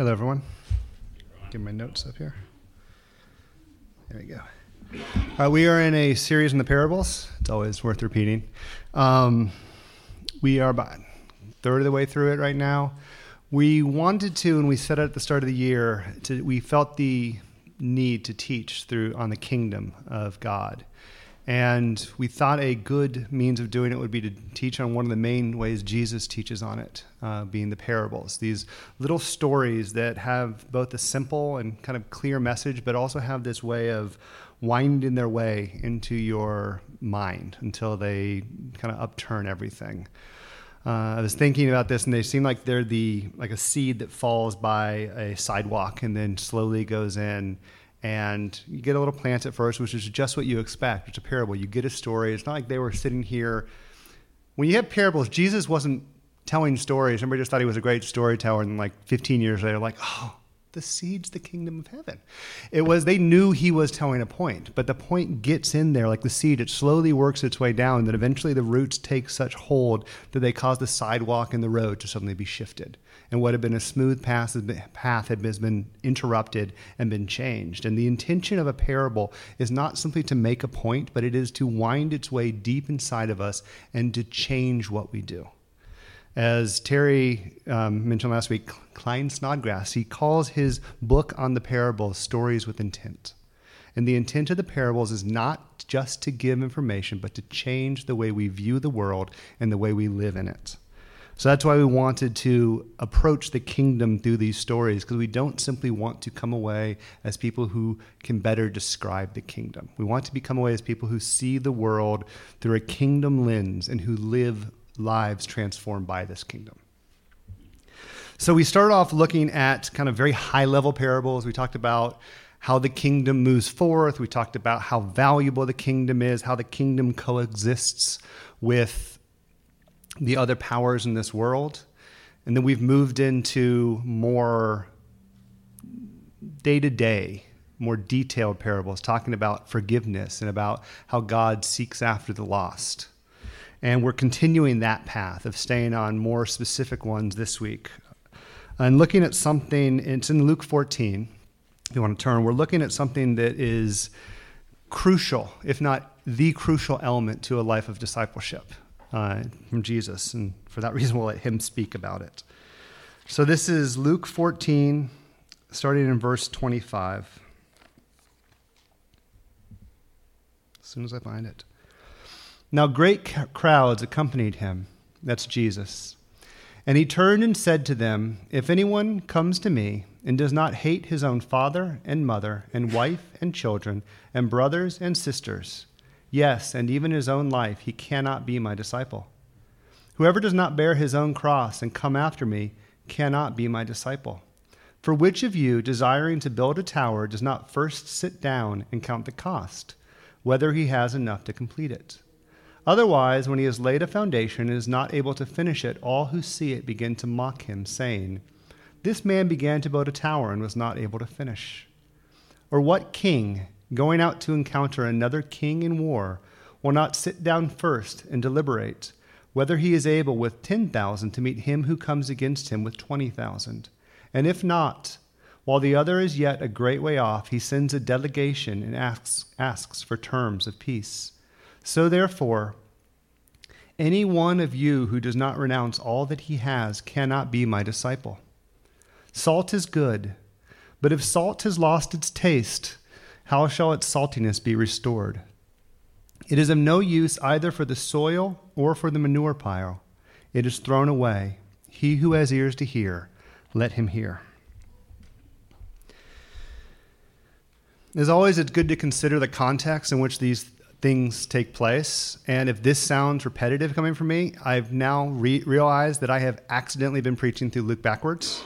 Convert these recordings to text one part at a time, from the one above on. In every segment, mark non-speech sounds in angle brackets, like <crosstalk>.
Hello, everyone. Get my notes up here. There we go. Uh, we are in a series in the parables. It's always worth repeating. Um, we are about third of the way through it right now. We wanted to, and we said it at the start of the year, to, we felt the need to teach through on the kingdom of God. And we thought a good means of doing it would be to teach on one of the main ways Jesus teaches on it, uh, being the parables. These little stories that have both a simple and kind of clear message, but also have this way of winding their way into your mind until they kind of upturn everything. Uh, I was thinking about this, and they seem like they're the like a seed that falls by a sidewalk and then slowly goes in and you get a little plant at first, which is just what you expect. It's a parable. You get a story. It's not like they were sitting here. When you have parables, Jesus wasn't telling stories. Everybody just thought he was a great storyteller, and like 15 years later, like, oh, the seed's the kingdom of heaven. It was, they knew he was telling a point, but the point gets in there like the seed. It slowly works its way down, that eventually the roots take such hold that they cause the sidewalk and the road to suddenly be shifted. And what had been a smooth path has been interrupted and been changed. And the intention of a parable is not simply to make a point, but it is to wind its way deep inside of us and to change what we do. As Terry um, mentioned last week, Klyne Snodgrass, he calls his book on the parables Stories with Intent. And the intent of the parables is not just to give information, but to change the way we view the world and the way we live in it. So that's why we wanted to approach the kingdom through these stories, because we don't simply want to come away as people who can better describe the kingdom. We want to become away as people who see the world through a kingdom lens and who live lives transformed by this kingdom. So we started off looking at kind of very high level parables. We talked about how the kingdom moves forth. We talked about how valuable the kingdom is, how the kingdom coexists with the other powers in this world. And then we've moved into more day to day, more detailed parables, talking about forgiveness and about how God seeks after the lost. And we're continuing that path of staying on more specific ones this week. And looking at something, it's in Luke 14, if you want to turn, we're looking at something that is crucial, if not the crucial element to a life of discipleship uh, from Jesus. And for that <laughs> reason, we'll let him speak about it. So this is Luke 14, starting in verse 25. As soon as I find it. Now great crowds accompanied him. That's Jesus. And he turned and said to them, If anyone comes to me and does not hate his own father and mother and wife and children and brothers and sisters, yes, and even his own life, he cannot be my disciple. Whoever does not bear his own cross and come after me cannot be my disciple. For which of you, desiring to build a tower, does not first sit down and count the cost, whether he has enough to complete it? Otherwise, when he has laid a foundation and is not able to finish it, all who see it begin to mock him, saying, This man began to build a tower and was not able to finish. Or what king, going out to encounter another king in war, will not sit down first and deliberate whether he is able with 10,000 to meet him who comes against him with 20,000? And if not, while the other is yet a great way off, he sends a delegation and asks, asks for terms of peace. So therefore, any one of you who does not renounce all that he has cannot be my disciple. Salt is good, but if salt has lost its taste, how shall its saltiness be restored? It is of no use either for the soil or for the manure pile. It is thrown away. He who has ears to hear, let him hear. As always, it's good to consider the context in which these things take place. And if this sounds repetitive coming from me, I've now re- realized that I have accidentally been preaching through Luke backwards.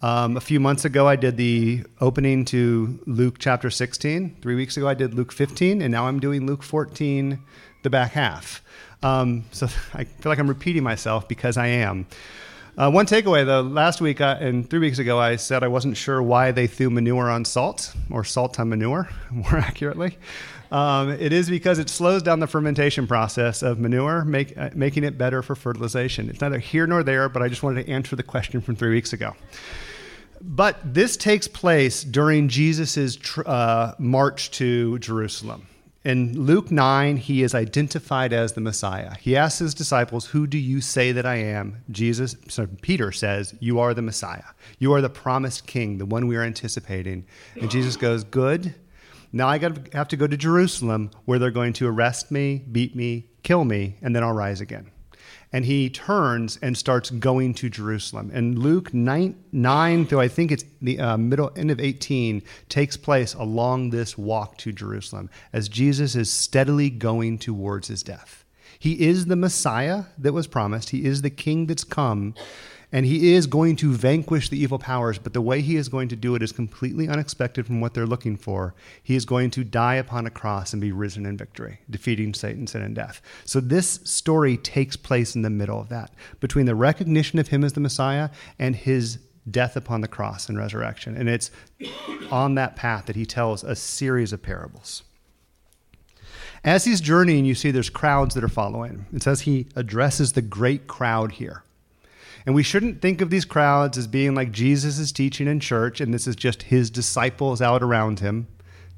Um, a few months ago, I did the opening to Luke chapter 16. Three weeks ago, I did Luke 15, and now I'm doing Luke 14, the back half. Um, so <laughs> I feel like I'm repeating myself because I am. Uh, one takeaway, though, last week uh, and three weeks ago, I said I wasn't sure why they threw manure on salt, or salt on manure, <laughs> more accurately. Um, it is because it slows down the fermentation process of manure, make, uh, making it better for fertilization. It's neither here nor there, but I just wanted to answer the question from three weeks ago. But this takes place during Jesus' tr- uh, march to Jerusalem. In Luke 9, he is identified as the Messiah. He asks his disciples, Who do you say that I am? Jesus, so Peter says, You are the Messiah. You are the promised king, the one we are anticipating. And Jesus goes, Good. Now I got to have to go to Jerusalem where they're going to arrest me, beat me, kill me, and then I'll rise again and he turns and starts going to Jerusalem. And Luke 9, 9 through I think it's the uh, middle end of 18 takes place along this walk to Jerusalem as Jesus is steadily going towards his death. He is the Messiah that was promised. He is the king that's come and he is going to vanquish the evil powers, but the way he is going to do it is completely unexpected from what they're looking for. He is going to die upon a cross and be risen in victory, defeating Satan, sin, and death. So this story takes place in the middle of that, between the recognition of him as the Messiah and his death upon the cross and resurrection. And it's on that path that he tells a series of parables. As he's journeying, you see there's crowds that are following. It says he addresses the great crowd here. And we shouldn't think of these crowds as being like Jesus is teaching in church and this is just his disciples out around him.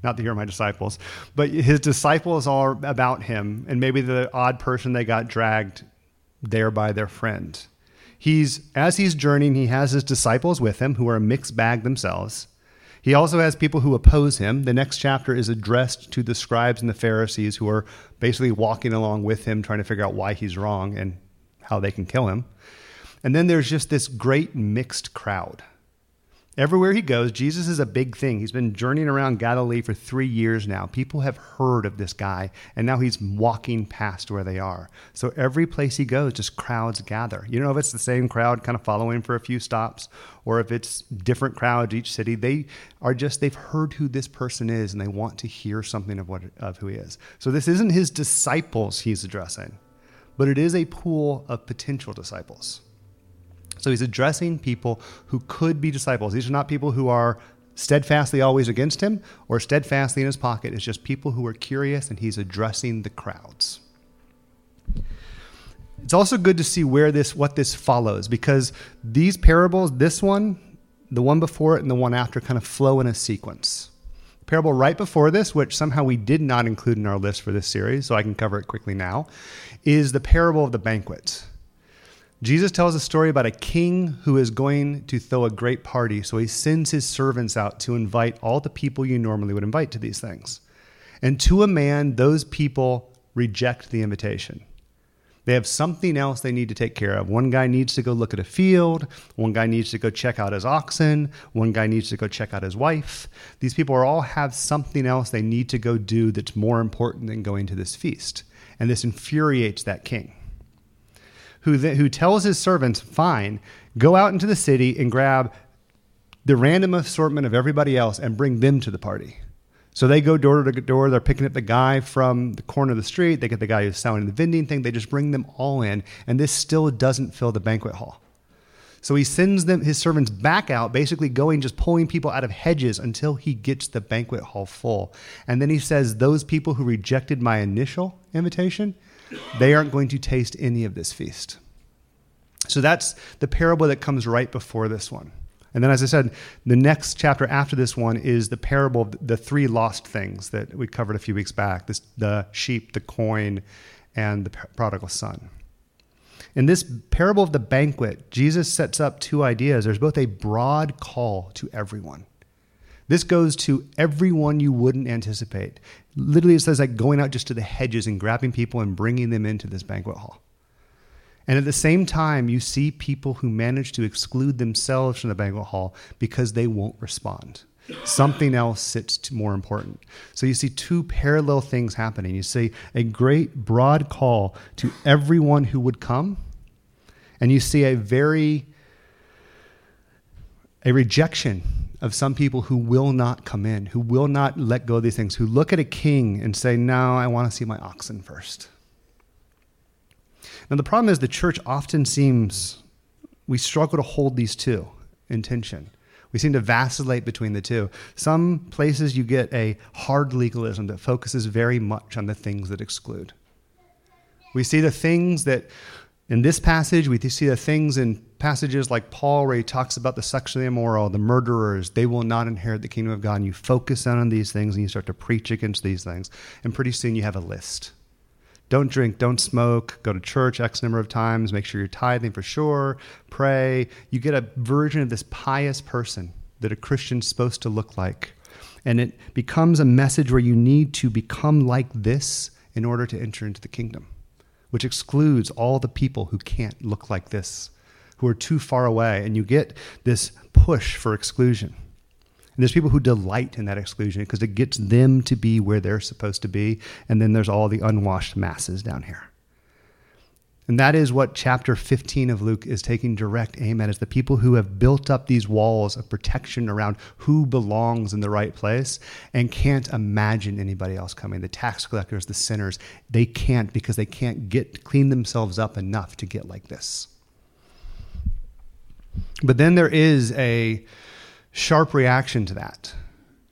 Not that you're my disciples, but his disciples are about him and maybe the odd person they got dragged there by their friend. He's as he's journeying, he has his disciples with him who are a mixed bag themselves. He also has people who oppose him. The next chapter is addressed to the scribes and the Pharisees who are basically walking along with him, trying to figure out why he's wrong and how they can kill him. And then there's just this great mixed crowd. Everywhere he goes, Jesus is a big thing. He's been journeying around Galilee for three years now. People have heard of this guy, and now he's walking past where they are. So every place he goes, just crowds gather. You don't know if it's the same crowd kind of following for a few stops, or if it's different crowds each city. They are just they've heard who this person is, and they want to hear something of what of who he is. So this isn't his disciples he's addressing, but it is a pool of potential disciples. So he's addressing people who could be disciples. These are not people who are steadfastly always against him or steadfastly in his pocket. It's just people who are curious, and he's addressing the crowds. It's also good to see where this what this follows because these parables, this one, the one before it, and the one after, kind of flow in a sequence. The parable right before this, which somehow we did not include in our list for this series, so I can cover it quickly now, is the parable of the banquet. Jesus tells a story about a king who is going to throw a great party, so he sends his servants out to invite all the people you normally would invite to these things. And to a man, those people reject the invitation. They have something else they need to take care of. One guy needs to go look at a field. One guy needs to go check out his oxen. One guy needs to go check out his wife. These people all have something else they need to go do that's more important than going to this feast. And this infuriates that king who, th- who tells his servants, fine, go out into the city and grab the random assortment of everybody else and bring them to the party. So they go door to door. They're picking up the guy from the corner of the street. They get the guy who's selling the vending thing. They just bring them all in, and this still doesn't fill the banquet hall. So he sends them his servants back out, basically going just pulling people out of hedges until he gets the banquet hall full. And then he says, "Those people who rejected my initial invitation, they aren't going to taste any of this feast. So that's the parable that comes right before this one. And then, as I said, the next chapter after this one is the parable of the three lost things that we covered a few weeks back this, the sheep, the coin, and the prodigal son. In this parable of the banquet, Jesus sets up two ideas. There's both a broad call to everyone, this goes to everyone you wouldn't anticipate. Literally, it says like going out just to the hedges and grabbing people and bringing them into this banquet hall. And at the same time, you see people who manage to exclude themselves from the banquet hall because they won't respond. Something else sits more important. So you see two parallel things happening. You see a great broad call to everyone who would come, and you see a very a rejection of some people who will not come in, who will not let go of these things, who look at a king and say, No, I want to see my oxen first. Now, the problem is the church often seems, we struggle to hold these two in tension. We seem to vacillate between the two. Some places you get a hard legalism that focuses very much on the things that exclude. We see the things that, in this passage, we see the things in passages like Paul, where he talks about the sexually immoral, the murderers, they will not inherit the kingdom of God. And you focus on these things and you start to preach against these things. And pretty soon you have a list. Don't drink, don't smoke, go to church X number of times, make sure you're tithing for sure, pray. You get a version of this pious person that a Christian's supposed to look like. And it becomes a message where you need to become like this in order to enter into the kingdom, which excludes all the people who can't look like this who are too far away, and you get this push for exclusion. And there's people who delight in that exclusion because it gets them to be where they're supposed to be, and then there's all the unwashed masses down here. And that is what chapter 15 of Luke is taking direct aim at is the people who have built up these walls of protection around who belongs in the right place and can't imagine anybody else coming. The tax collectors, the sinners, they can't because they can't get clean themselves up enough to get like this. But then there is a sharp reaction to that,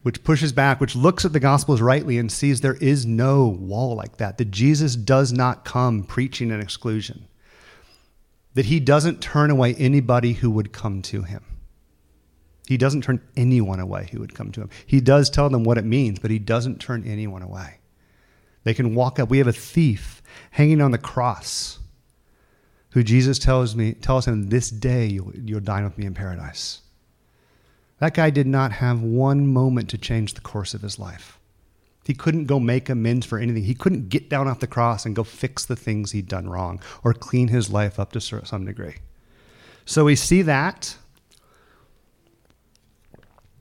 which pushes back, which looks at the Gospels rightly and sees there is no wall like that, that Jesus does not come preaching an exclusion, that he doesn't turn away anybody who would come to him. He doesn't turn anyone away who would come to him. He does tell them what it means, but he doesn't turn anyone away. They can walk up. We have a thief hanging on the cross who Jesus tells me tells him this day you'll, you'll dine with me in paradise. That guy did not have one moment to change the course of his life. He couldn't go make amends for anything. He couldn't get down off the cross and go fix the things he'd done wrong or clean his life up to some degree. So we see that,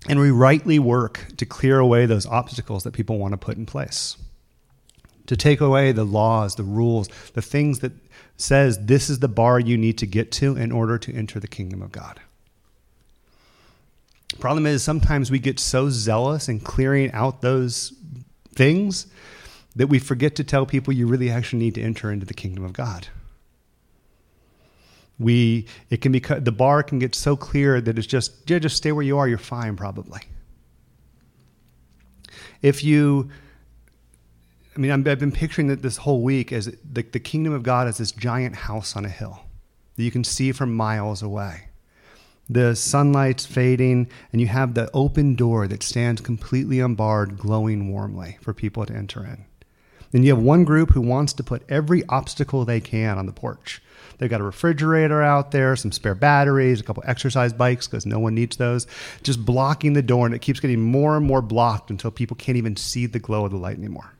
and we rightly work to clear away those obstacles that people want to put in place. To take away the laws, the rules, the things that says this is the bar you need to get to in order to enter the kingdom of God. Problem is, sometimes we get so zealous in clearing out those things that we forget to tell people you really actually need to enter into the kingdom of God. We, it can be, the bar can get so clear that it's just, yeah, just stay where you are, you're fine, probably. If you, I mean, i have been picturing that this whole week as the, the kingdom of God is this giant house on a hill that you can see from miles away. The sunlight's fading, and you have the open door that stands completely unbarred, glowing warmly for people to enter in. Then you have one group who wants to put every obstacle they can on the porch. They've got a refrigerator out there, some spare batteries, a couple exercise bikes because no one needs those, just blocking the door, and it keeps getting more and more blocked until people can't even see the glow of the light anymore.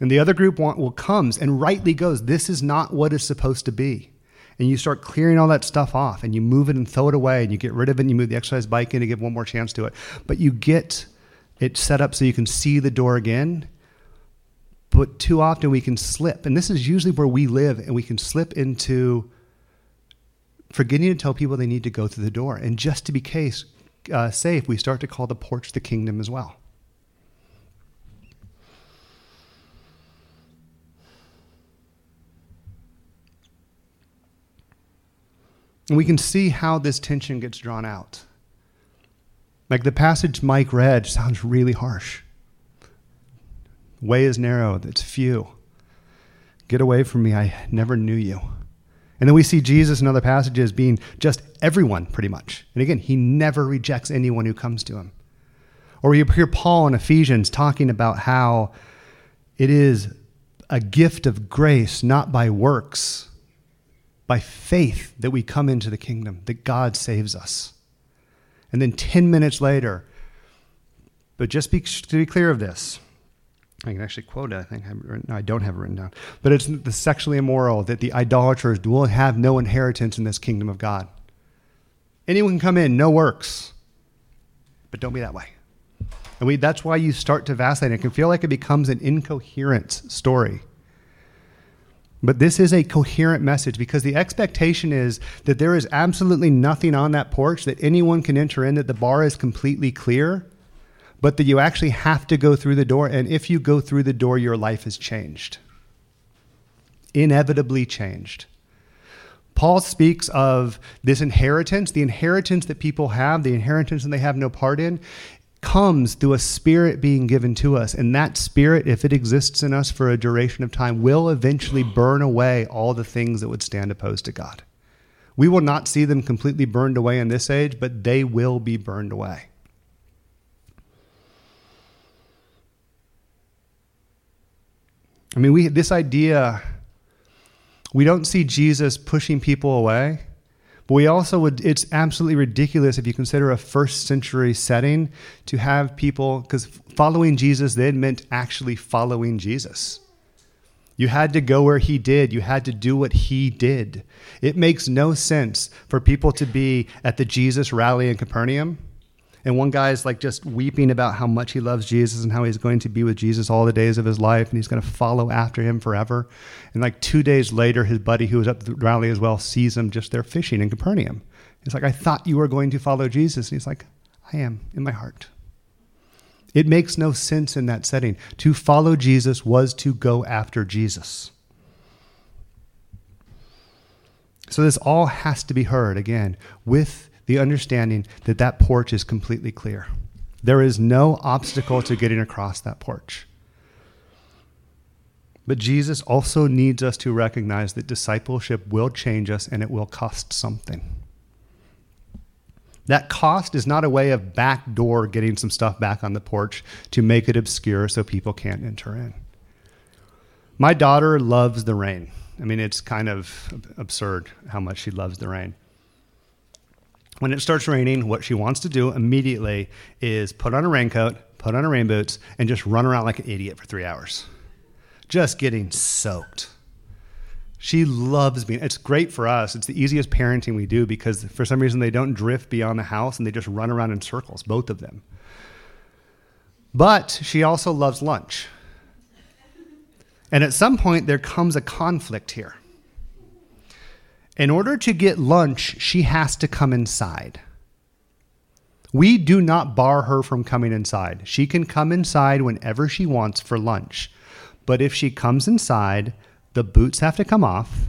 And the other group want, will comes and rightly goes, this is not what is supposed to be. And you start clearing all that stuff off and you move it and throw it away and you get rid of it and you move the exercise bike in to give one more chance to it. But you get it set up so you can see the door again. But too often we can slip. And this is usually where we live and we can slip into forgetting to tell people they need to go through the door. And just to be case, uh, safe, we start to call the porch the kingdom as well. And we can see how this tension gets drawn out. Like the passage Mike read sounds really harsh. Way is narrow, it's few. Get away from me, I never knew you. And then we see Jesus in other passages being just everyone, pretty much. And again, he never rejects anyone who comes to him. Or you hear Paul in Ephesians talking about how it is a gift of grace, not by works, by faith that we come into the kingdom, that God saves us. And then 10 minutes later, but just be, to be clear of this, I can actually quote it. I think I, no, I don't have it written down. But it's the sexually immoral that the idolaters will have no inheritance in this kingdom of God. Anyone can come in, no works, but don't be that way. And we, that's why you start to vacillate. It can feel like it becomes an incoherent story. But this is a coherent message because the expectation is that there is absolutely nothing on that porch that anyone can enter in, that the bar is completely clear, but that you actually have to go through the door. And if you go through the door, your life is changed. Inevitably changed. Paul speaks of this inheritance, the inheritance that people have, the inheritance that they have no part in, comes through a spirit being given to us. And that spirit, if it exists in us for a duration of time, will eventually burn away all the things that would stand opposed to God. We will not see them completely burned away in this age, but they will be burned away. I mean, we this idea we don't see Jesus pushing people away, but we also would it's absolutely ridiculous if you consider a first century setting to have people cuz following Jesus then meant actually following Jesus. You had to go where he did. You had to do what he did. It makes no sense for people to be at the Jesus rally in Capernaum and one guy is like just weeping about how much he loves Jesus and how he's going to be with Jesus all the days of his life and he's going to follow after him forever. And like two days later, his buddy who was at the rally as well sees him just there fishing in Capernaum. He's like, I thought you were going to follow Jesus. And he's like, I am in my heart. It makes no sense in that setting. To follow Jesus was to go after Jesus. So this all has to be heard again with the understanding that that porch is completely clear. There is no obstacle to getting across that porch. But Jesus also needs us to recognize that discipleship will change us and it will cost something. That cost is not a way of backdoor getting some stuff back on the porch to make it obscure so people can't enter in. My daughter loves the rain. I mean, it's kind of absurd how much she loves the rain when it starts raining, what she wants to do immediately is put on a raincoat, put on her rain boots, and just run around like an idiot for three hours, just getting soaked. She loves being. It's great for us. It's the easiest parenting we do because for some reason they don't drift beyond the house and they just run around in circles, both of them. But she also loves lunch. And at some point, there comes a conflict here. In order to get lunch, she has to come inside. We do not bar her from coming inside. She can come inside whenever she wants for lunch. But if she comes inside, the boots have to come off.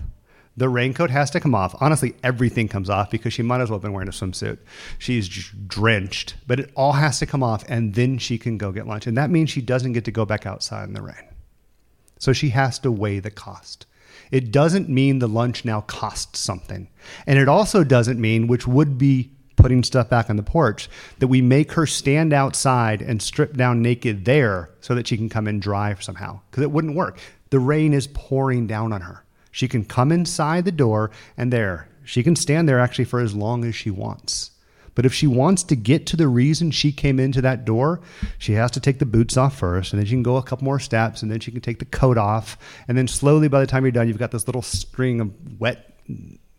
The raincoat has to come off. Honestly, everything comes off because she might as well have been wearing a swimsuit. She's drenched, but it all has to come off, and then she can go get lunch. And that means she doesn't get to go back outside in the rain. So she has to weigh the cost. It doesn't mean the lunch now costs something. And it also doesn't mean, which would be putting stuff back on the porch, that we make her stand outside and strip down naked there so that she can come and drive somehow. Because it wouldn't work. The rain is pouring down on her. She can come inside the door and there. She can stand there actually for as long as she wants. But if she wants to get to the reason she came into that door, she has to take the boots off first, and then she can go a couple more steps, and then she can take the coat off. And then slowly, by the time you're done, you've got this little string of wet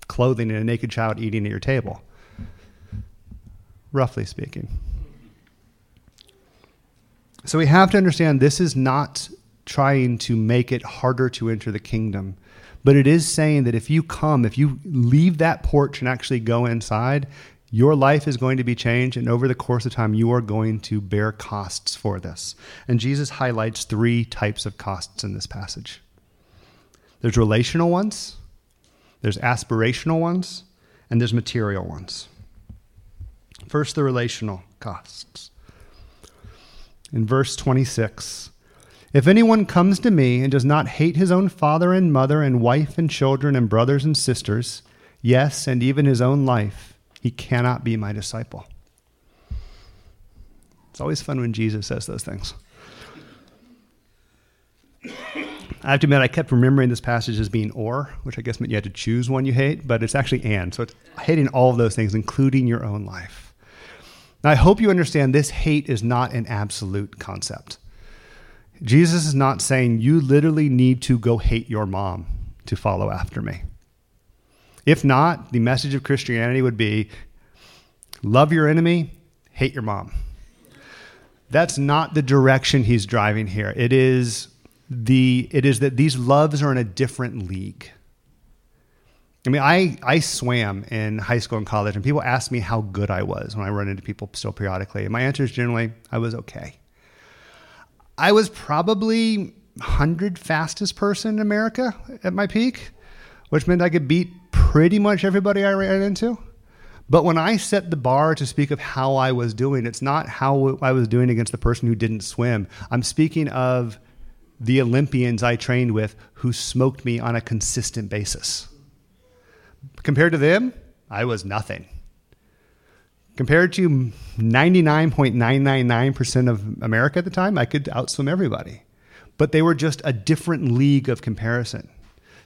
clothing and a naked child eating at your table. Roughly speaking. So we have to understand this is not trying to make it harder to enter the kingdom. But it is saying that if you come, if you leave that porch and actually go inside, your life is going to be changed, and over the course of time, you are going to bear costs for this. And Jesus highlights three types of costs in this passage there's relational ones, there's aspirational ones, and there's material ones. First, the relational costs. In verse 26, if anyone comes to me and does not hate his own father and mother and wife and children and brothers and sisters, yes, and even his own life, he cannot be my disciple. It's always fun when Jesus says those things. I have to admit, I kept remembering this passage as being or, which I guess meant you had to choose one you hate, but it's actually and. So it's hating all of those things, including your own life. Now, I hope you understand this hate is not an absolute concept. Jesus is not saying you literally need to go hate your mom to follow after me. If not, the message of Christianity would be love your enemy, hate your mom. That's not the direction he's driving here. It is the it is that these loves are in a different league. I mean, I, I swam in high school and college, and people ask me how good I was when I run into people still periodically. And my answer is generally, I was okay. I was probably 100 fastest person in America at my peak, which meant I could beat pretty much everybody I ran into. But when I set the bar to speak of how I was doing, it's not how I was doing against the person who didn't swim. I'm speaking of the Olympians I trained with who smoked me on a consistent basis. Compared to them, I was nothing. Compared to 99.999% of America at the time, I could outswim everybody. But they were just a different league of comparison.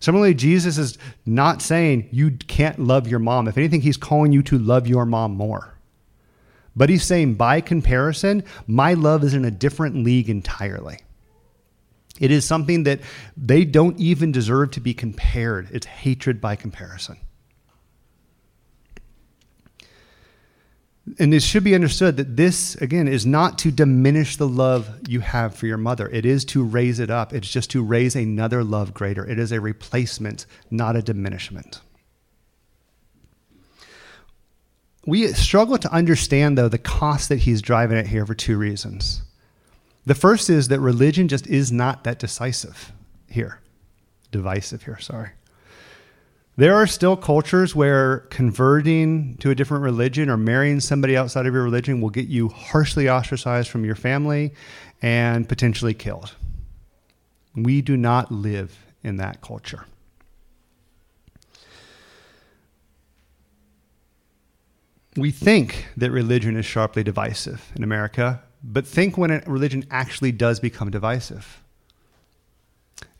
Similarly, Jesus is not saying you can't love your mom. If anything, he's calling you to love your mom more. But he's saying, by comparison, my love is in a different league entirely. It is something that they don't even deserve to be compared. It's hatred by comparison. And it should be understood that this, again, is not to diminish the love you have for your mother. It is to raise it up. It's just to raise another love greater. It is a replacement, not a diminishment. We struggle to understand, though, the cost that he's driving at here for two reasons. The first is that religion just is not that decisive here, divisive here, sorry. There are still cultures where converting to a different religion or marrying somebody outside of your religion will get you harshly ostracized from your family and potentially killed. We do not live in that culture. We think that religion is sharply divisive in America, but think when religion actually does become divisive.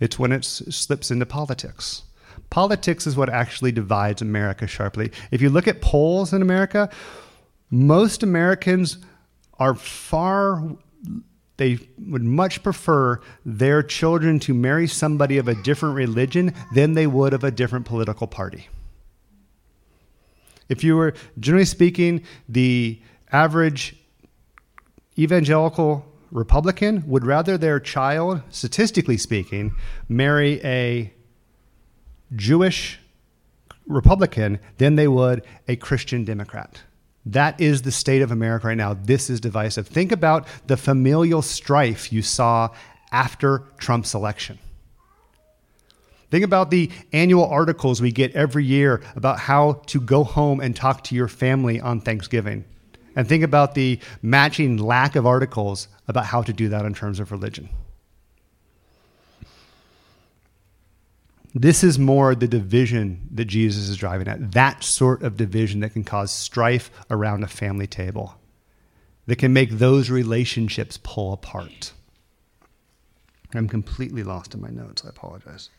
It's when it slips into politics Politics is what actually divides America sharply. If you look at polls in America, most Americans are far they would much prefer their children to marry somebody of a different religion than they would of a different political party. If you were, generally speaking, the average evangelical Republican would rather their child, statistically speaking, marry a Jewish Republican than they would a Christian Democrat. That is the state of America right now. This is divisive. Think about the familial strife you saw after Trump's election. Think about the annual articles we get every year about how to go home and talk to your family on Thanksgiving. And think about the matching lack of articles about how to do that in terms of religion. This is more the division that Jesus is driving at. That sort of division that can cause strife around a family table, that can make those relationships pull apart. I'm completely lost in my notes. I apologize.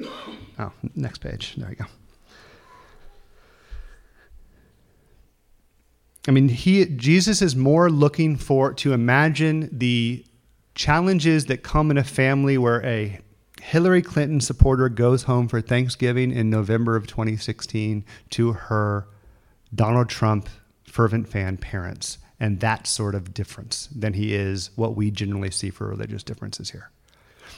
<coughs> Oh, next page. There you go. I mean, he Jesus is more looking for to imagine the challenges that come in a family where a Hillary Clinton supporter goes home for Thanksgiving in November of 2016 to her Donald Trump fervent fan parents, and that sort of difference than he is what we generally see for religious differences here.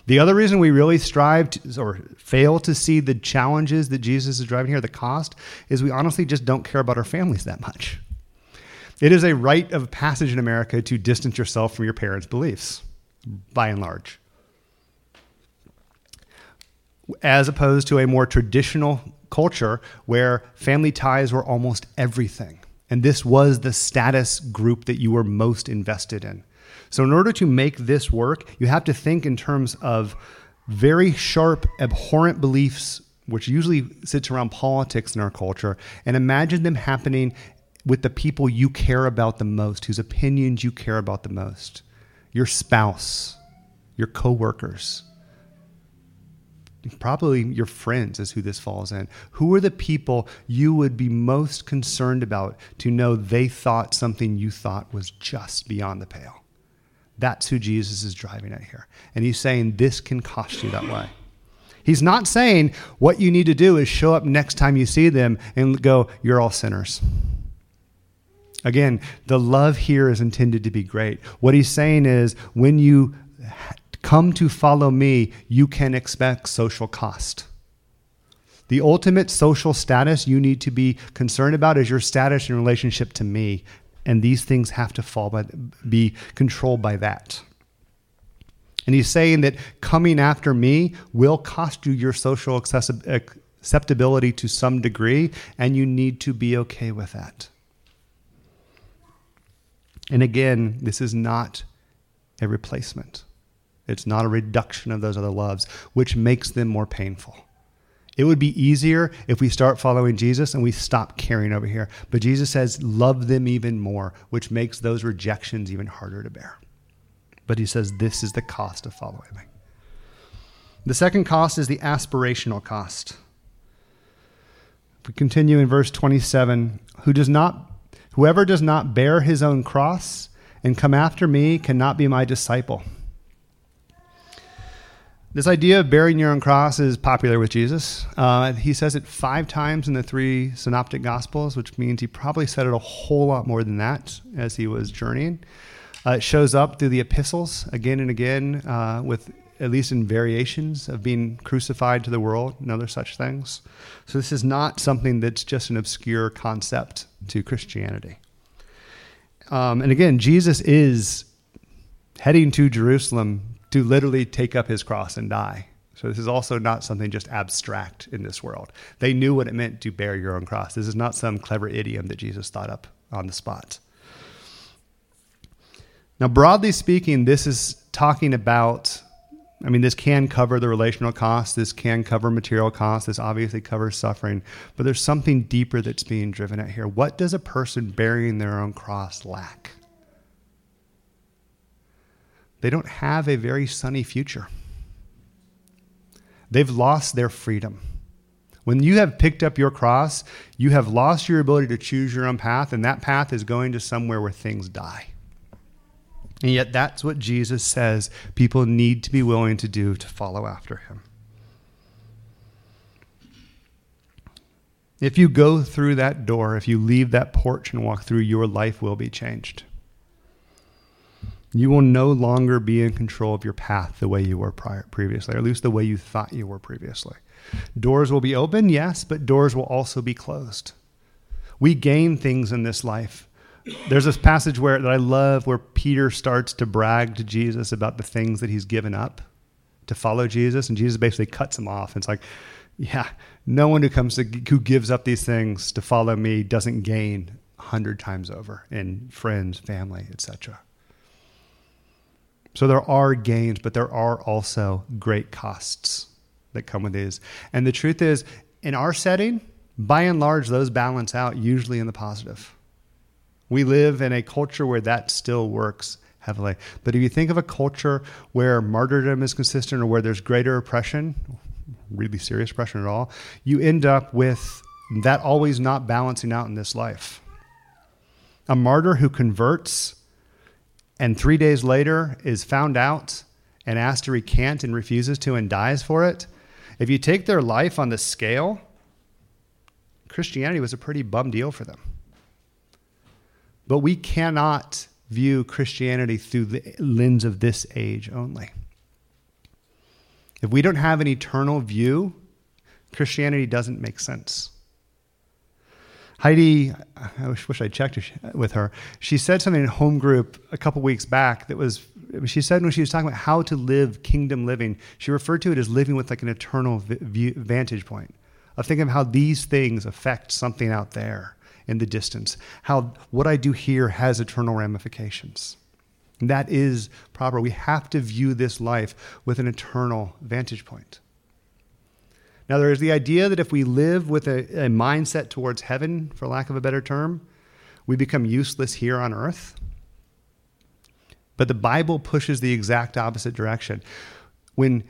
The other reason we really strive to, or fail to see the challenges that Jesus is driving here, the cost, is we honestly just don't care about our families that much. It is a rite of passage in America to distance yourself from your parents' beliefs, by and large as opposed to a more traditional culture where family ties were almost everything. And this was the status group that you were most invested in. So, in order to make this work, you have to think in terms of very sharp, abhorrent beliefs, which usually sits around politics in our culture, and imagine them happening with the people you care about the most, whose opinions you care about the most your spouse, your coworkers, probably your friends is who this falls in. Who are the people you would be most concerned about to know they thought something you thought was just beyond the pale? That's who Jesus is driving at here. And he's saying this can cost you that way. He's not saying what you need to do is show up next time you see them and go, You're all sinners. Again, the love here is intended to be great. What he's saying is when you come to follow me, you can expect social cost. The ultimate social status you need to be concerned about is your status in relationship to me. And these things have to fall by, be controlled by that. And he's saying that coming after me will cost you your social acceptability to some degree, and you need to be okay with that. And again, this is not a replacement. It's not a reduction of those other loves, which makes them more painful. It would be easier if we start following Jesus and we stop caring over here. But Jesus says, love them even more, which makes those rejections even harder to bear. But he says, this is the cost of following me. The second cost is the aspirational cost. If we continue in verse 27, who does not whoever does not bear his own cross and come after me cannot be my disciple. This idea of bearing your own cross is popular with Jesus. Uh, he says it five times in the three synoptic gospels, which means he probably said it a whole lot more than that as he was journeying. Uh, it shows up through the epistles again and again, uh, with at least in variations of being crucified to the world and other such things. So this is not something that's just an obscure concept to Christianity. Um, and again, Jesus is heading to Jerusalem to literally take up his cross and die. So this is also not something just abstract in this world. They knew what it meant to bear your own cross. This is not some clever idiom that Jesus thought up on the spot. Now, broadly speaking, this is talking about, I mean, this can cover the relational costs, this can cover material costs, this obviously covers suffering, but there's something deeper that's being driven at here. What does a person bearing their own cross lack? They don't have a very sunny future. They've lost their freedom. When you have picked up your cross, you have lost your ability to choose your own path, and that path is going to somewhere where things die. And yet, that's what Jesus says people need to be willing to do to follow after him. If you go through that door, if you leave that porch and walk through, your life will be changed. You will no longer be in control of your path the way you were prior, previously, or at least the way you thought you were previously. Doors will be open, yes, but doors will also be closed. We gain things in this life. There's this passage where that I love where Peter starts to brag to Jesus about the things that he's given up to follow Jesus, and Jesus basically cuts him off. It's like, yeah, no one who comes to who gives up these things to follow me doesn't gain a hundred times over in friends, family, etc. So there are gains, but there are also great costs that come with these. And the truth is, in our setting, by and large, those balance out usually in the positive. We live in a culture where that still works heavily. But if you think of a culture where martyrdom is consistent or where there's greater oppression, really serious oppression at all, you end up with that always not balancing out in this life. A martyr who converts and three days later is found out and asked to recant and refuses to and dies for it, if you take their life on the scale, Christianity was a pretty bum deal for them. But we cannot view Christianity through the lens of this age only. If we don't have an eternal view, Christianity doesn't make sense. Heidi, I wish, wish I checked with her. She said something in home group a couple weeks back that was, she said when she was talking about how to live kingdom living, she referred to it as living with like an eternal vantage point of thinking of how these things affect something out there in the distance, how what I do here has eternal ramifications. And that is proper. We have to view this life with an eternal vantage point. Now, there is the idea that if we live with a, a mindset towards heaven, for lack of a better term, we become useless here on earth. But the Bible pushes the exact opposite direction. When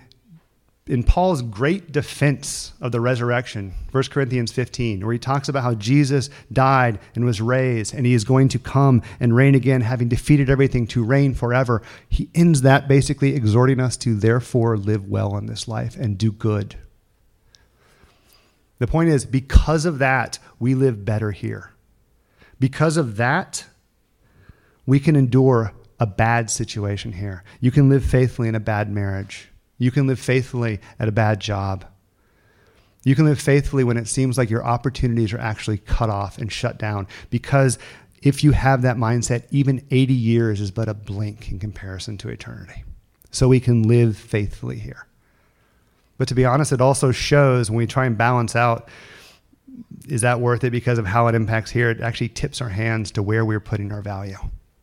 in Paul's great defense of the resurrection, 1 Corinthians 15, where he talks about how Jesus died and was raised, and he is going to come and reign again, having defeated everything to reign forever, he ends that basically exhorting us to therefore live well in this life and do good the point is, because of that, we live better here. Because of that, we can endure a bad situation here. You can live faithfully in a bad marriage. You can live faithfully at a bad job. You can live faithfully when it seems like your opportunities are actually cut off and shut down. Because if you have that mindset, even 80 years is but a blink in comparison to eternity. So we can live faithfully here. But to be honest, it also shows when we try and balance out is that worth it because of how it impacts here? It actually tips our hands to where we're putting our value.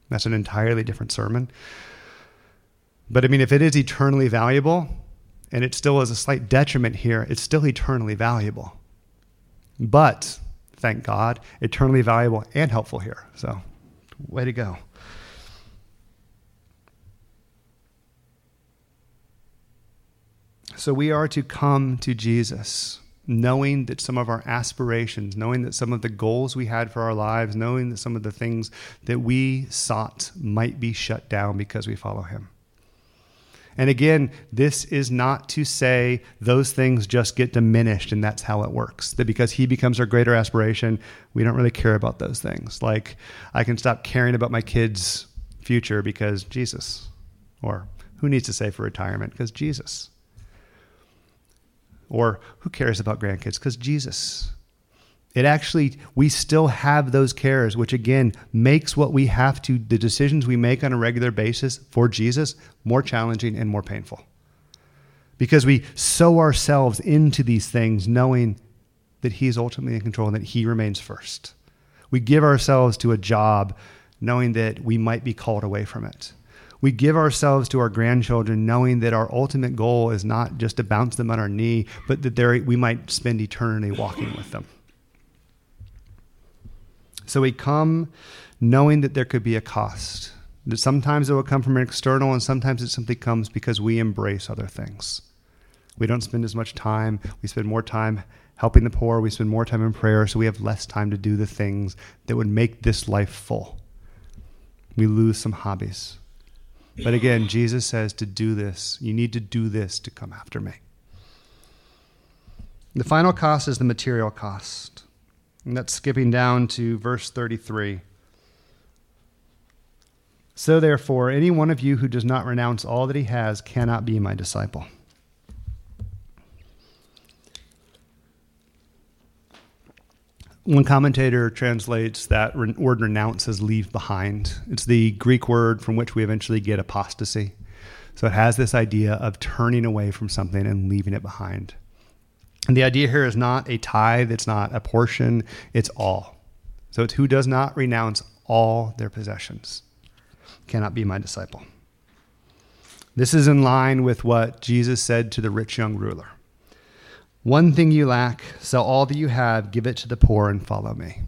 That's an entirely different sermon. But I mean, if it is eternally valuable and it still is a slight detriment here, it's still eternally valuable. But thank God, eternally valuable and helpful here. So, way to go. So, we are to come to Jesus knowing that some of our aspirations, knowing that some of the goals we had for our lives, knowing that some of the things that we sought might be shut down because we follow Him. And again, this is not to say those things just get diminished and that's how it works. That because he becomes our greater aspiration, we don't really care about those things. Like I can stop caring about my kids' future because Jesus. Or who needs to save for retirement? Because Jesus. Or who cares about grandkids? Because Jesus. It actually, we still have those cares, which again makes what we have to, the decisions we make on a regular basis for Jesus, more challenging and more painful. Because we sow ourselves into these things knowing that He is ultimately in control and that He remains first. We give ourselves to a job knowing that we might be called away from it. We give ourselves to our grandchildren knowing that our ultimate goal is not just to bounce them on our knee, but that we might spend eternity walking with them. So we come knowing that there could be a cost. That sometimes it will come from an external, and sometimes it simply comes because we embrace other things. We don't spend as much time. We spend more time helping the poor. We spend more time in prayer, so we have less time to do the things that would make this life full. We lose some hobbies. But again, Jesus says to do this, you need to do this to come after me. The final cost is the material cost. And that's skipping down to verse 33. So, therefore, any one of you who does not renounce all that he has cannot be my disciple. One commentator translates that word renounce as leave behind. It's the Greek word from which we eventually get apostasy. So it has this idea of turning away from something and leaving it behind. And the idea here is not a tithe, it's not a portion, it's all. So it's who does not renounce all their possessions cannot be my disciple. This is in line with what Jesus said to the rich young ruler One thing you lack, sell all that you have, give it to the poor, and follow me.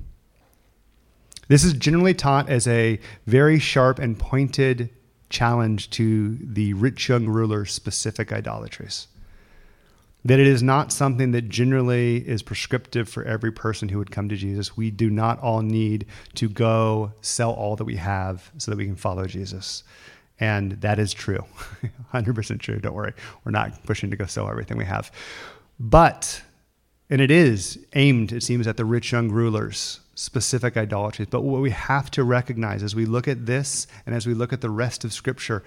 This is generally taught as a very sharp and pointed challenge to the rich young ruler's specific idolatries that it is not something that generally is prescriptive for every person who would come to Jesus. We do not all need to go sell all that we have so that we can follow Jesus. And that is true. <laughs> 100% true. Don't worry. We're not pushing to go sell everything we have. But, and it is aimed, it seems, at the rich young rulers, specific idolatries. But what we have to recognize as we look at this and as we look at the rest of Scripture,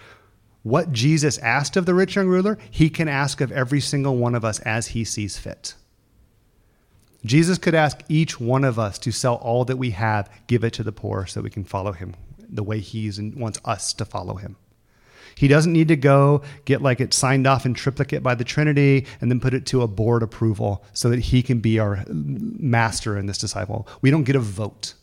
what Jesus asked of the rich young ruler, he can ask of every single one of us as he sees fit. Jesus could ask each one of us to sell all that we have, give it to the poor so we can follow him the way he wants us to follow him. He doesn't need to go get like it signed off in triplicate by the Trinity and then put it to a board approval so that he can be our master in this disciple. We don't get a vote.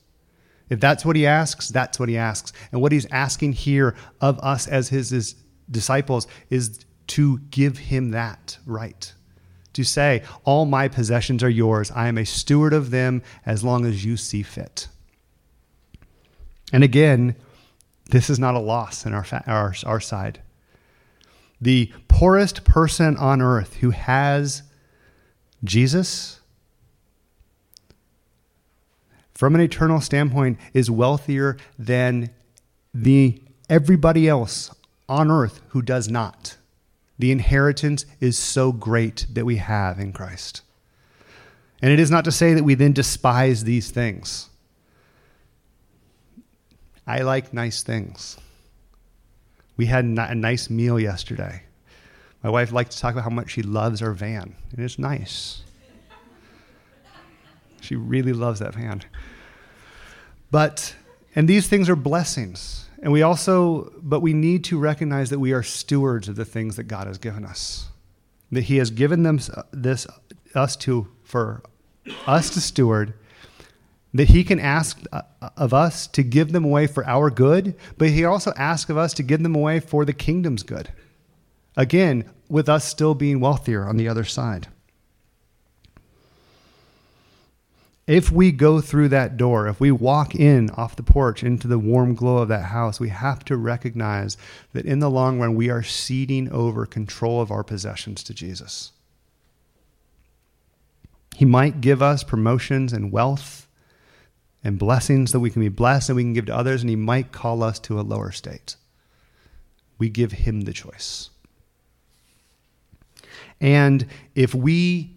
If that's what he asks, that's what he asks. And what he's asking here of us as his, his disciples is to give him that right. To say, All my possessions are yours. I am a steward of them as long as you see fit. And again, this is not a loss in our, fa- our, our side. The poorest person on earth who has Jesus, from an eternal standpoint, is wealthier than the everybody else on earth who does not. The inheritance is so great that we have in Christ. And it is not to say that we then despise these things. I like nice things. We had a nice meal yesterday. My wife likes to talk about how much she loves our van, and it's nice. She really loves that van. But, and these things are blessings. And we also, but we need to recognize that we are stewards of the things that God has given us. That He has given them uh, this us to for us to steward. That He can ask uh, of us to give them away for our good, but He also asks of us to give them away for the kingdom's good. Again, with us still being wealthier on the other side. If we go through that door, if we walk in off the porch into the warm glow of that house, we have to recognize that in the long run, we are ceding over control of our possessions to Jesus. He might give us promotions and wealth and blessings that we can be blessed and we can give to others, and He might call us to a lower state. We give Him the choice. And if we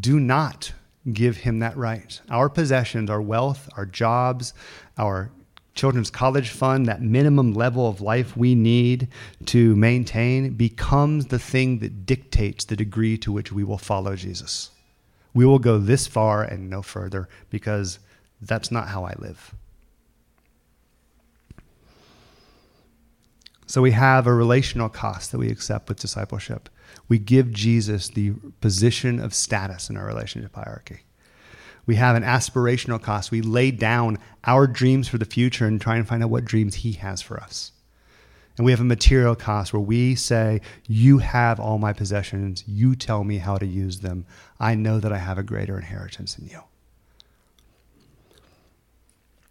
do not give him that right. Our possessions, our wealth, our jobs, our children's college fund, that minimum level of life we need to maintain becomes the thing that dictates the degree to which we will follow Jesus. We will go this far and no further because that's not how I live. So we have a relational cost that we accept with discipleship. We give Jesus the position of status in our relationship hierarchy. We have an aspirational cost. We lay down our dreams for the future and try and find out what dreams He has for us. And we have a material cost where we say, You have all my possessions. You tell me how to use them. I know that I have a greater inheritance in you.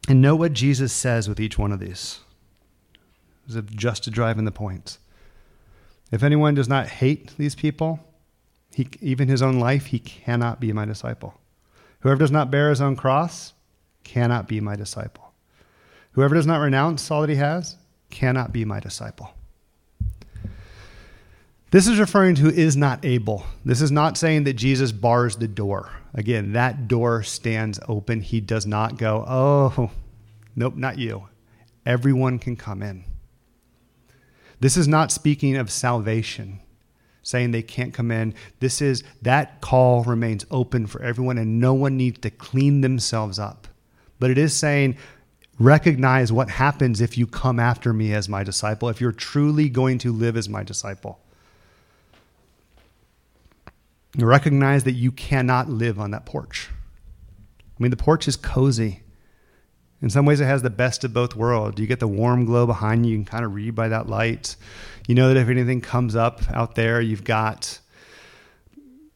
And know what Jesus says with each one of these, just to drive in the point. If anyone does not hate these people, he, even his own life, he cannot be my disciple. Whoever does not bear his own cross cannot be my disciple. Whoever does not renounce all that he has cannot be my disciple. This is referring to is not able. This is not saying that Jesus bars the door. Again, that door stands open. He does not go, oh, nope, not you. Everyone can come in. This is not speaking of salvation, saying they can't come in. This is that call remains open for everyone, and no one needs to clean themselves up. But it is saying, recognize what happens if you come after me as my disciple, if you're truly going to live as my disciple. Recognize that you cannot live on that porch. I mean, the porch is cozy. In some ways, it has the best of both worlds. You get the warm glow behind you. You can kind of read by that light. You know that if anything comes up out there, you've got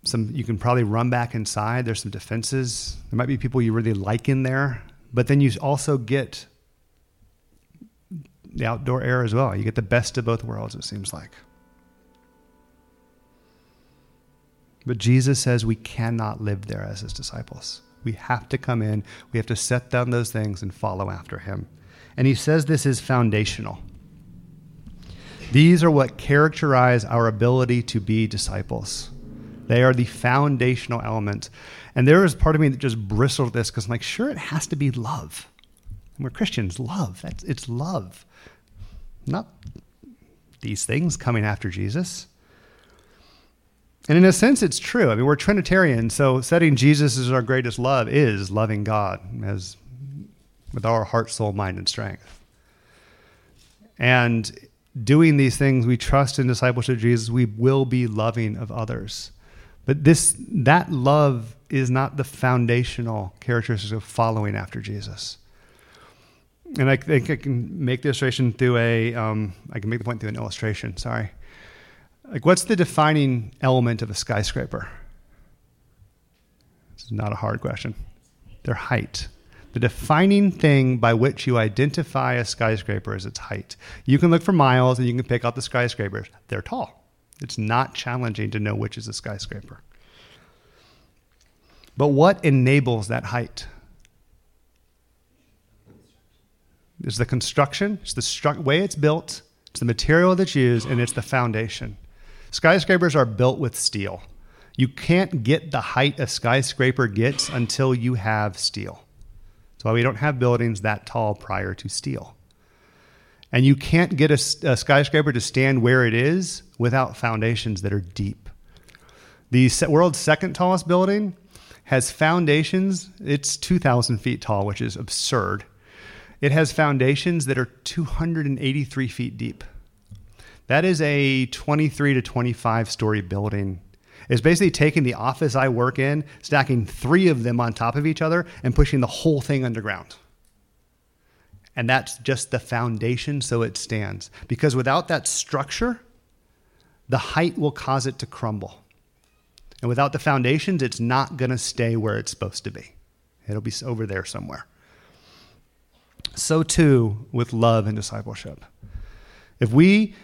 some, you can probably run back inside. There's some defenses. There might be people you really like in there. But then you also get the outdoor air as well. You get the best of both worlds, it seems like. But Jesus says we cannot live there as his disciples. We have to come in, we have to set down those things and follow after him. And he says this is foundational. These are what characterize our ability to be disciples. They are the foundational element. And there is part of me that just bristled at this because I'm like, sure, it has to be love. And we're Christians, love. That's, it's love. Not these things coming after Jesus. And in a sense, it's true. I mean, we're Trinitarian, so setting Jesus as our greatest love is loving God as with our heart, soul, mind, and strength. And doing these things, we trust in discipleship of Jesus, we will be loving of others. But this that love is not the foundational characteristic of following after Jesus. And I think I can make the illustration through a. Um, I can make the point through an illustration. Sorry. Like, what's the defining element of a skyscraper? This is not a hard question. Their height. The defining thing by which you identify a skyscraper is its height. You can look for miles and you can pick out the skyscrapers. They're tall. It's not challenging to know which is a skyscraper. But what enables that height? Is the construction, it's the stru- way it's built, it's the material that's used, and it's the foundation. Skyscrapers are built with steel. You can't get the height a skyscraper gets until you have steel. That's why we don't have buildings that tall prior to steel. And you can't get a, a skyscraper to stand where it is without foundations that are deep. The world's second tallest building has foundations, it's 2,000 feet tall, which is absurd. It has foundations that are 283 feet deep. That is a 23 to 25 story building. It's basically taking the office I work in, stacking three of them on top of each other, and pushing the whole thing underground. And that's just the foundation so it stands. Because without that structure, the height will cause it to crumble. And without the foundations, it's not going to stay where it's supposed to be. It'll be over there somewhere. So, too, with love and discipleship. If we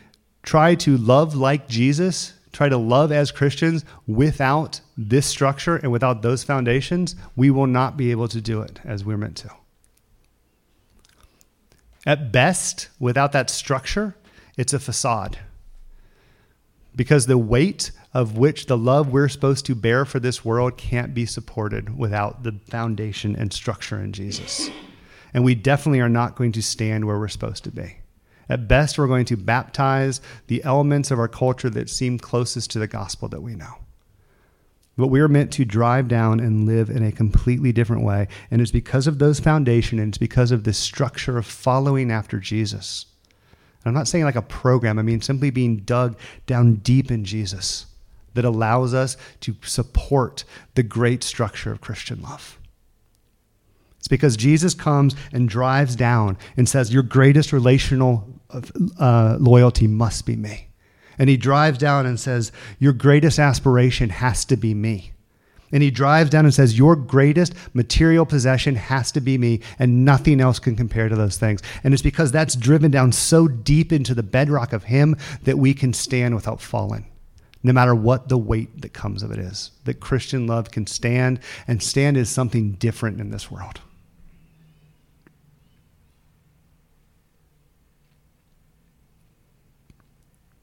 try to love like Jesus, try to love as Christians without this structure and without those foundations, we will not be able to do it as we're meant to. At best, without that structure, it's a facade. Because the weight of which the love we're supposed to bear for this world can't be supported without the foundation and structure in Jesus. And we definitely are not going to stand where we're supposed to be. At best, we're going to baptize the elements of our culture that seem closest to the gospel that we know. But we are meant to drive down and live in a completely different way. And it's because of those foundations, and it's because of this structure of following after Jesus. And I'm not saying like a program, I mean simply being dug down deep in Jesus that allows us to support the great structure of Christian love. It's because Jesus comes and drives down and says, Your greatest relational uh, loyalty must be me. And he drives down and says, Your greatest aspiration has to be me. And he drives down and says, Your greatest material possession has to be me, and nothing else can compare to those things. And it's because that's driven down so deep into the bedrock of him that we can stand without falling, no matter what the weight that comes of it is. That Christian love can stand, and stand is something different in this world.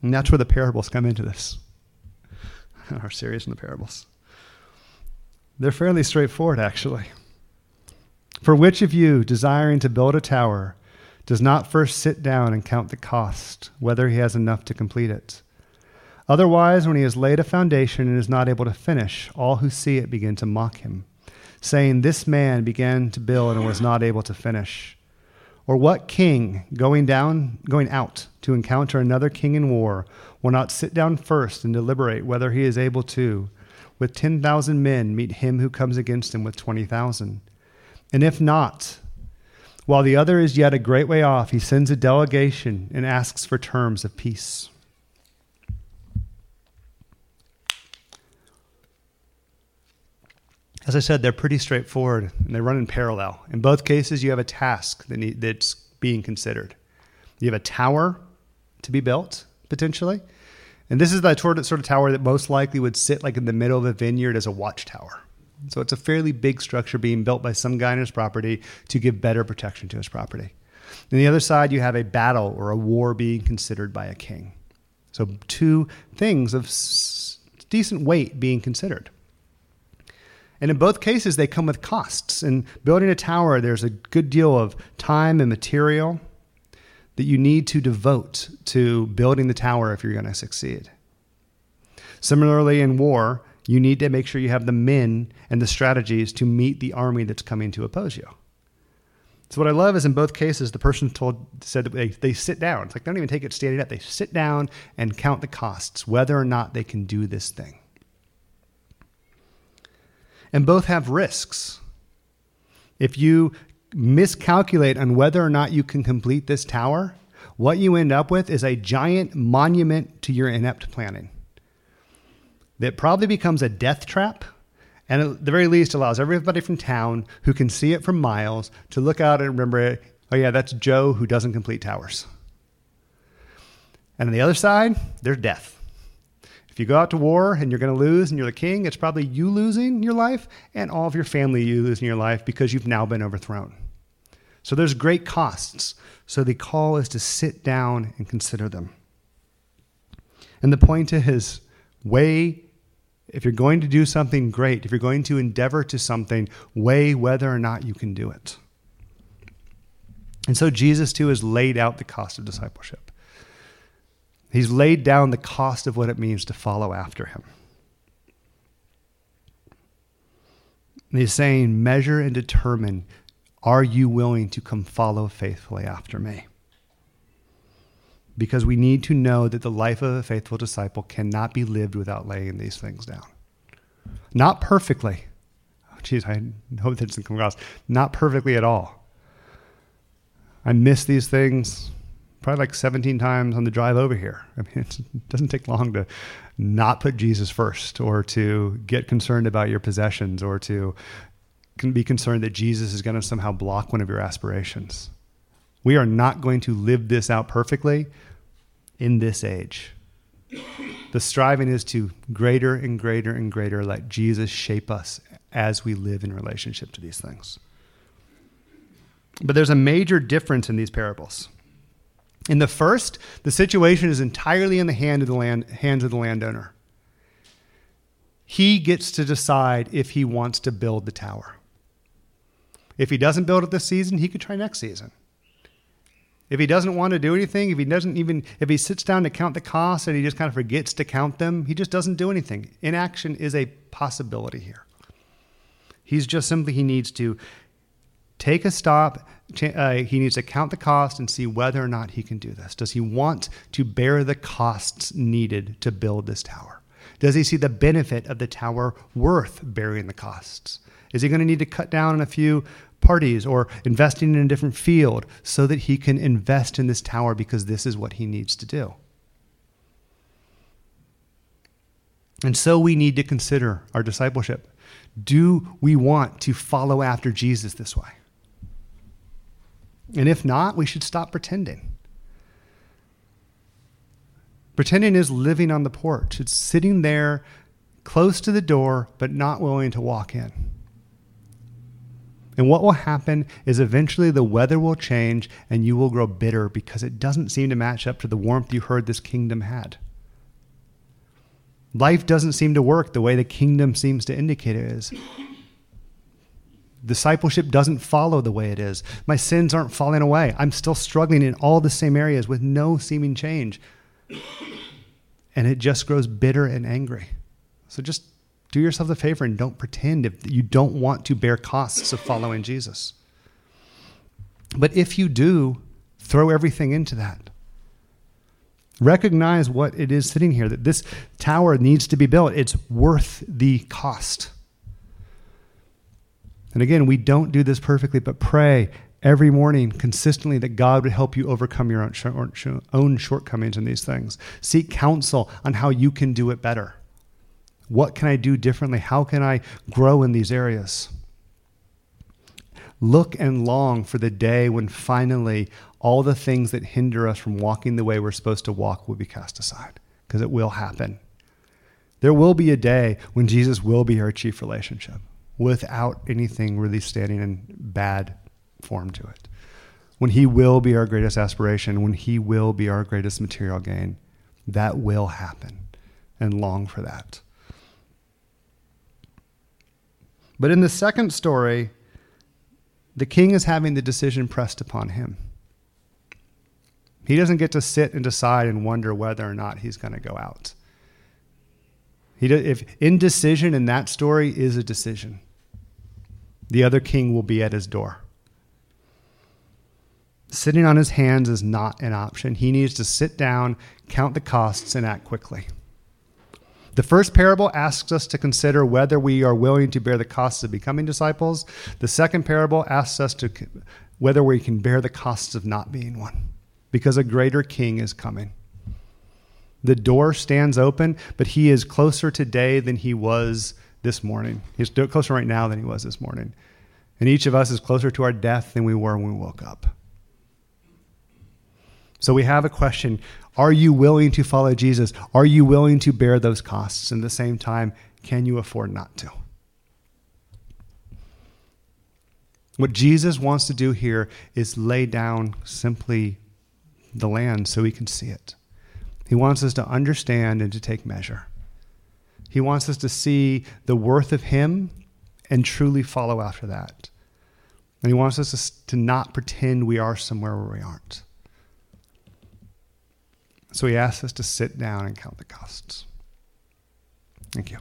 And that's where the parables come into this. <laughs> Our series in the parables. They're fairly straightforward, actually. For which of you, desiring to build a tower, does not first sit down and count the cost, whether he has enough to complete it? Otherwise, when he has laid a foundation and is not able to finish, all who see it begin to mock him, saying, This man began to build and was not able to finish. Or what king going down going out to encounter another king in war will not sit down first and deliberate whether he is able to? With 10,000 men meet him who comes against him with 20,000 and if not while the other is yet a great way off he sends a delegation and asks for terms of peace As I said, they're pretty straightforward and they run in parallel. In both cases, you have a task that need, that's being considered. You have a tower to be built, potentially. And this is the sort of tower that most likely would sit like in the middle of a vineyard as a watchtower. So it's a fairly big structure being built by some guy on his property to give better protection to his property. On the other side, you have a battle or a war being considered by a king. So two things of s- decent weight being considered. And in both cases, they come with costs. In building a tower, there's a good deal of time and material that you need to devote to building the tower if you're going to succeed. Similarly, in war, you need to make sure you have the men and the strategies to meet the army that's coming to oppose you. So what I love is in both cases, the person told said that they, they sit down. It's like they don't even take it standing up. They sit down and count the costs, whether or not they can do this thing and both have risks. If you miscalculate on whether or not you can complete this tower, what you end up with is a giant monument to your inept planning. That probably becomes a death trap and at the very least allows everybody from town who can see it from miles to look out and remember oh yeah that's joe who doesn't complete towers. And on the other side there's death if you go out to war and you're going to lose and you're the king, it's probably you losing your life and all of your family you losing your life because you've now been overthrown. So there's great costs. So the call is to sit down and consider them. And the point is weigh, if you're going to do something great, if you're going to endeavor to something, weigh whether or not you can do it. And so Jesus, too, has laid out the cost of discipleship. He's laid down the cost of what it means to follow after him. And he's saying, measure and determine are you willing to come follow faithfully after me? Because we need to know that the life of a faithful disciple cannot be lived without laying these things down. Not perfectly. Oh, geez, I hope that doesn't come across. Not perfectly at all. I miss these things probably like 17 times on the drive over here. <laughs> I mean, it doesn't take long to not put Jesus first or to get concerned about your possessions or to be concerned that Jesus is going to somehow block one of your aspirations. We are not going to live this out perfectly in this age. The striving is to greater and greater and greater let Jesus shape us as we live in relationship to these things. But there's a major difference in these parables. In the first, the situation is entirely in the hand of the land, hands of the landowner. He gets to decide if he wants to build the tower. If he doesn't build it this season, he could try next season. If he doesn't want to do anything, if he doesn't even, if he sits down to count the costs and he just kind of forgets to count them, he just doesn't do anything. Inaction is a possibility here. He's just simply, he needs to take a stop. Uh, he needs to count the cost and see whether or not he can do this. Does he want to bear the costs needed to build this tower? Does he see the benefit of the tower worth bearing the costs? Is he going to need to cut down on a few parties or investing in a different field so that he can invest in this tower because this is what he needs to do? And so we need to consider our discipleship. Do we want to follow after Jesus this way? And if not, we should stop pretending. Pretending is living on the porch, it's sitting there close to the door, but not willing to walk in. And what will happen is eventually the weather will change and you will grow bitter because it doesn't seem to match up to the warmth you heard this kingdom had. Life doesn't seem to work the way the kingdom seems to indicate it is. Discipleship doesn't follow the way it is. My sins aren't falling away. I'm still struggling in all the same areas with no seeming change. And it just grows bitter and angry. So just do yourself a favor and don't pretend if you don't want to bear costs of following Jesus. But if you do, throw everything into that. Recognize what it is sitting here that this tower needs to be built. It's worth the cost. And again, we don't do this perfectly, but pray every morning consistently that God would help you overcome your own, shortcomings in these things. Seek counsel on how you can do it better. What can I do differently? How can I grow in these areas? Look and long for the day when finally all the things that hinder us from walking the way we're supposed to walk will be cast aside, because it will happen. There will be a day when Jesus will be our chief relationship without anything really standing in bad form to it. When He will be our greatest aspiration, when He will be our greatest material gain, that will happen and long for that. But in the second story, the king is having the decision pressed upon him. He doesn't get to sit and decide and wonder whether or not he's going to go out. He does, if indecision in that story is a decision, the other king will be at his door. Sitting on his hands is not an option. He needs to sit down, count the costs, and act quickly. The first parable asks us to consider whether we are willing to bear the costs of becoming disciples. The second parable asks us to whether we can bear the costs of not being one, because a greater king is coming. The door stands open, but he is closer today than he was this morning. He's closer right now than he was this morning. And each of us is closer to our death than we were when we woke up. So we have a question Are you willing to follow Jesus? Are you willing to bear those costs? And at the same time, can you afford not to? What Jesus wants to do here is lay down simply the land so we can see it. He wants us to understand and to take measure. He wants us to see the worth of Him and truly follow after that. And He wants us to, to not pretend we are somewhere where we aren't. So He asks us to sit down and count the costs. Thank you.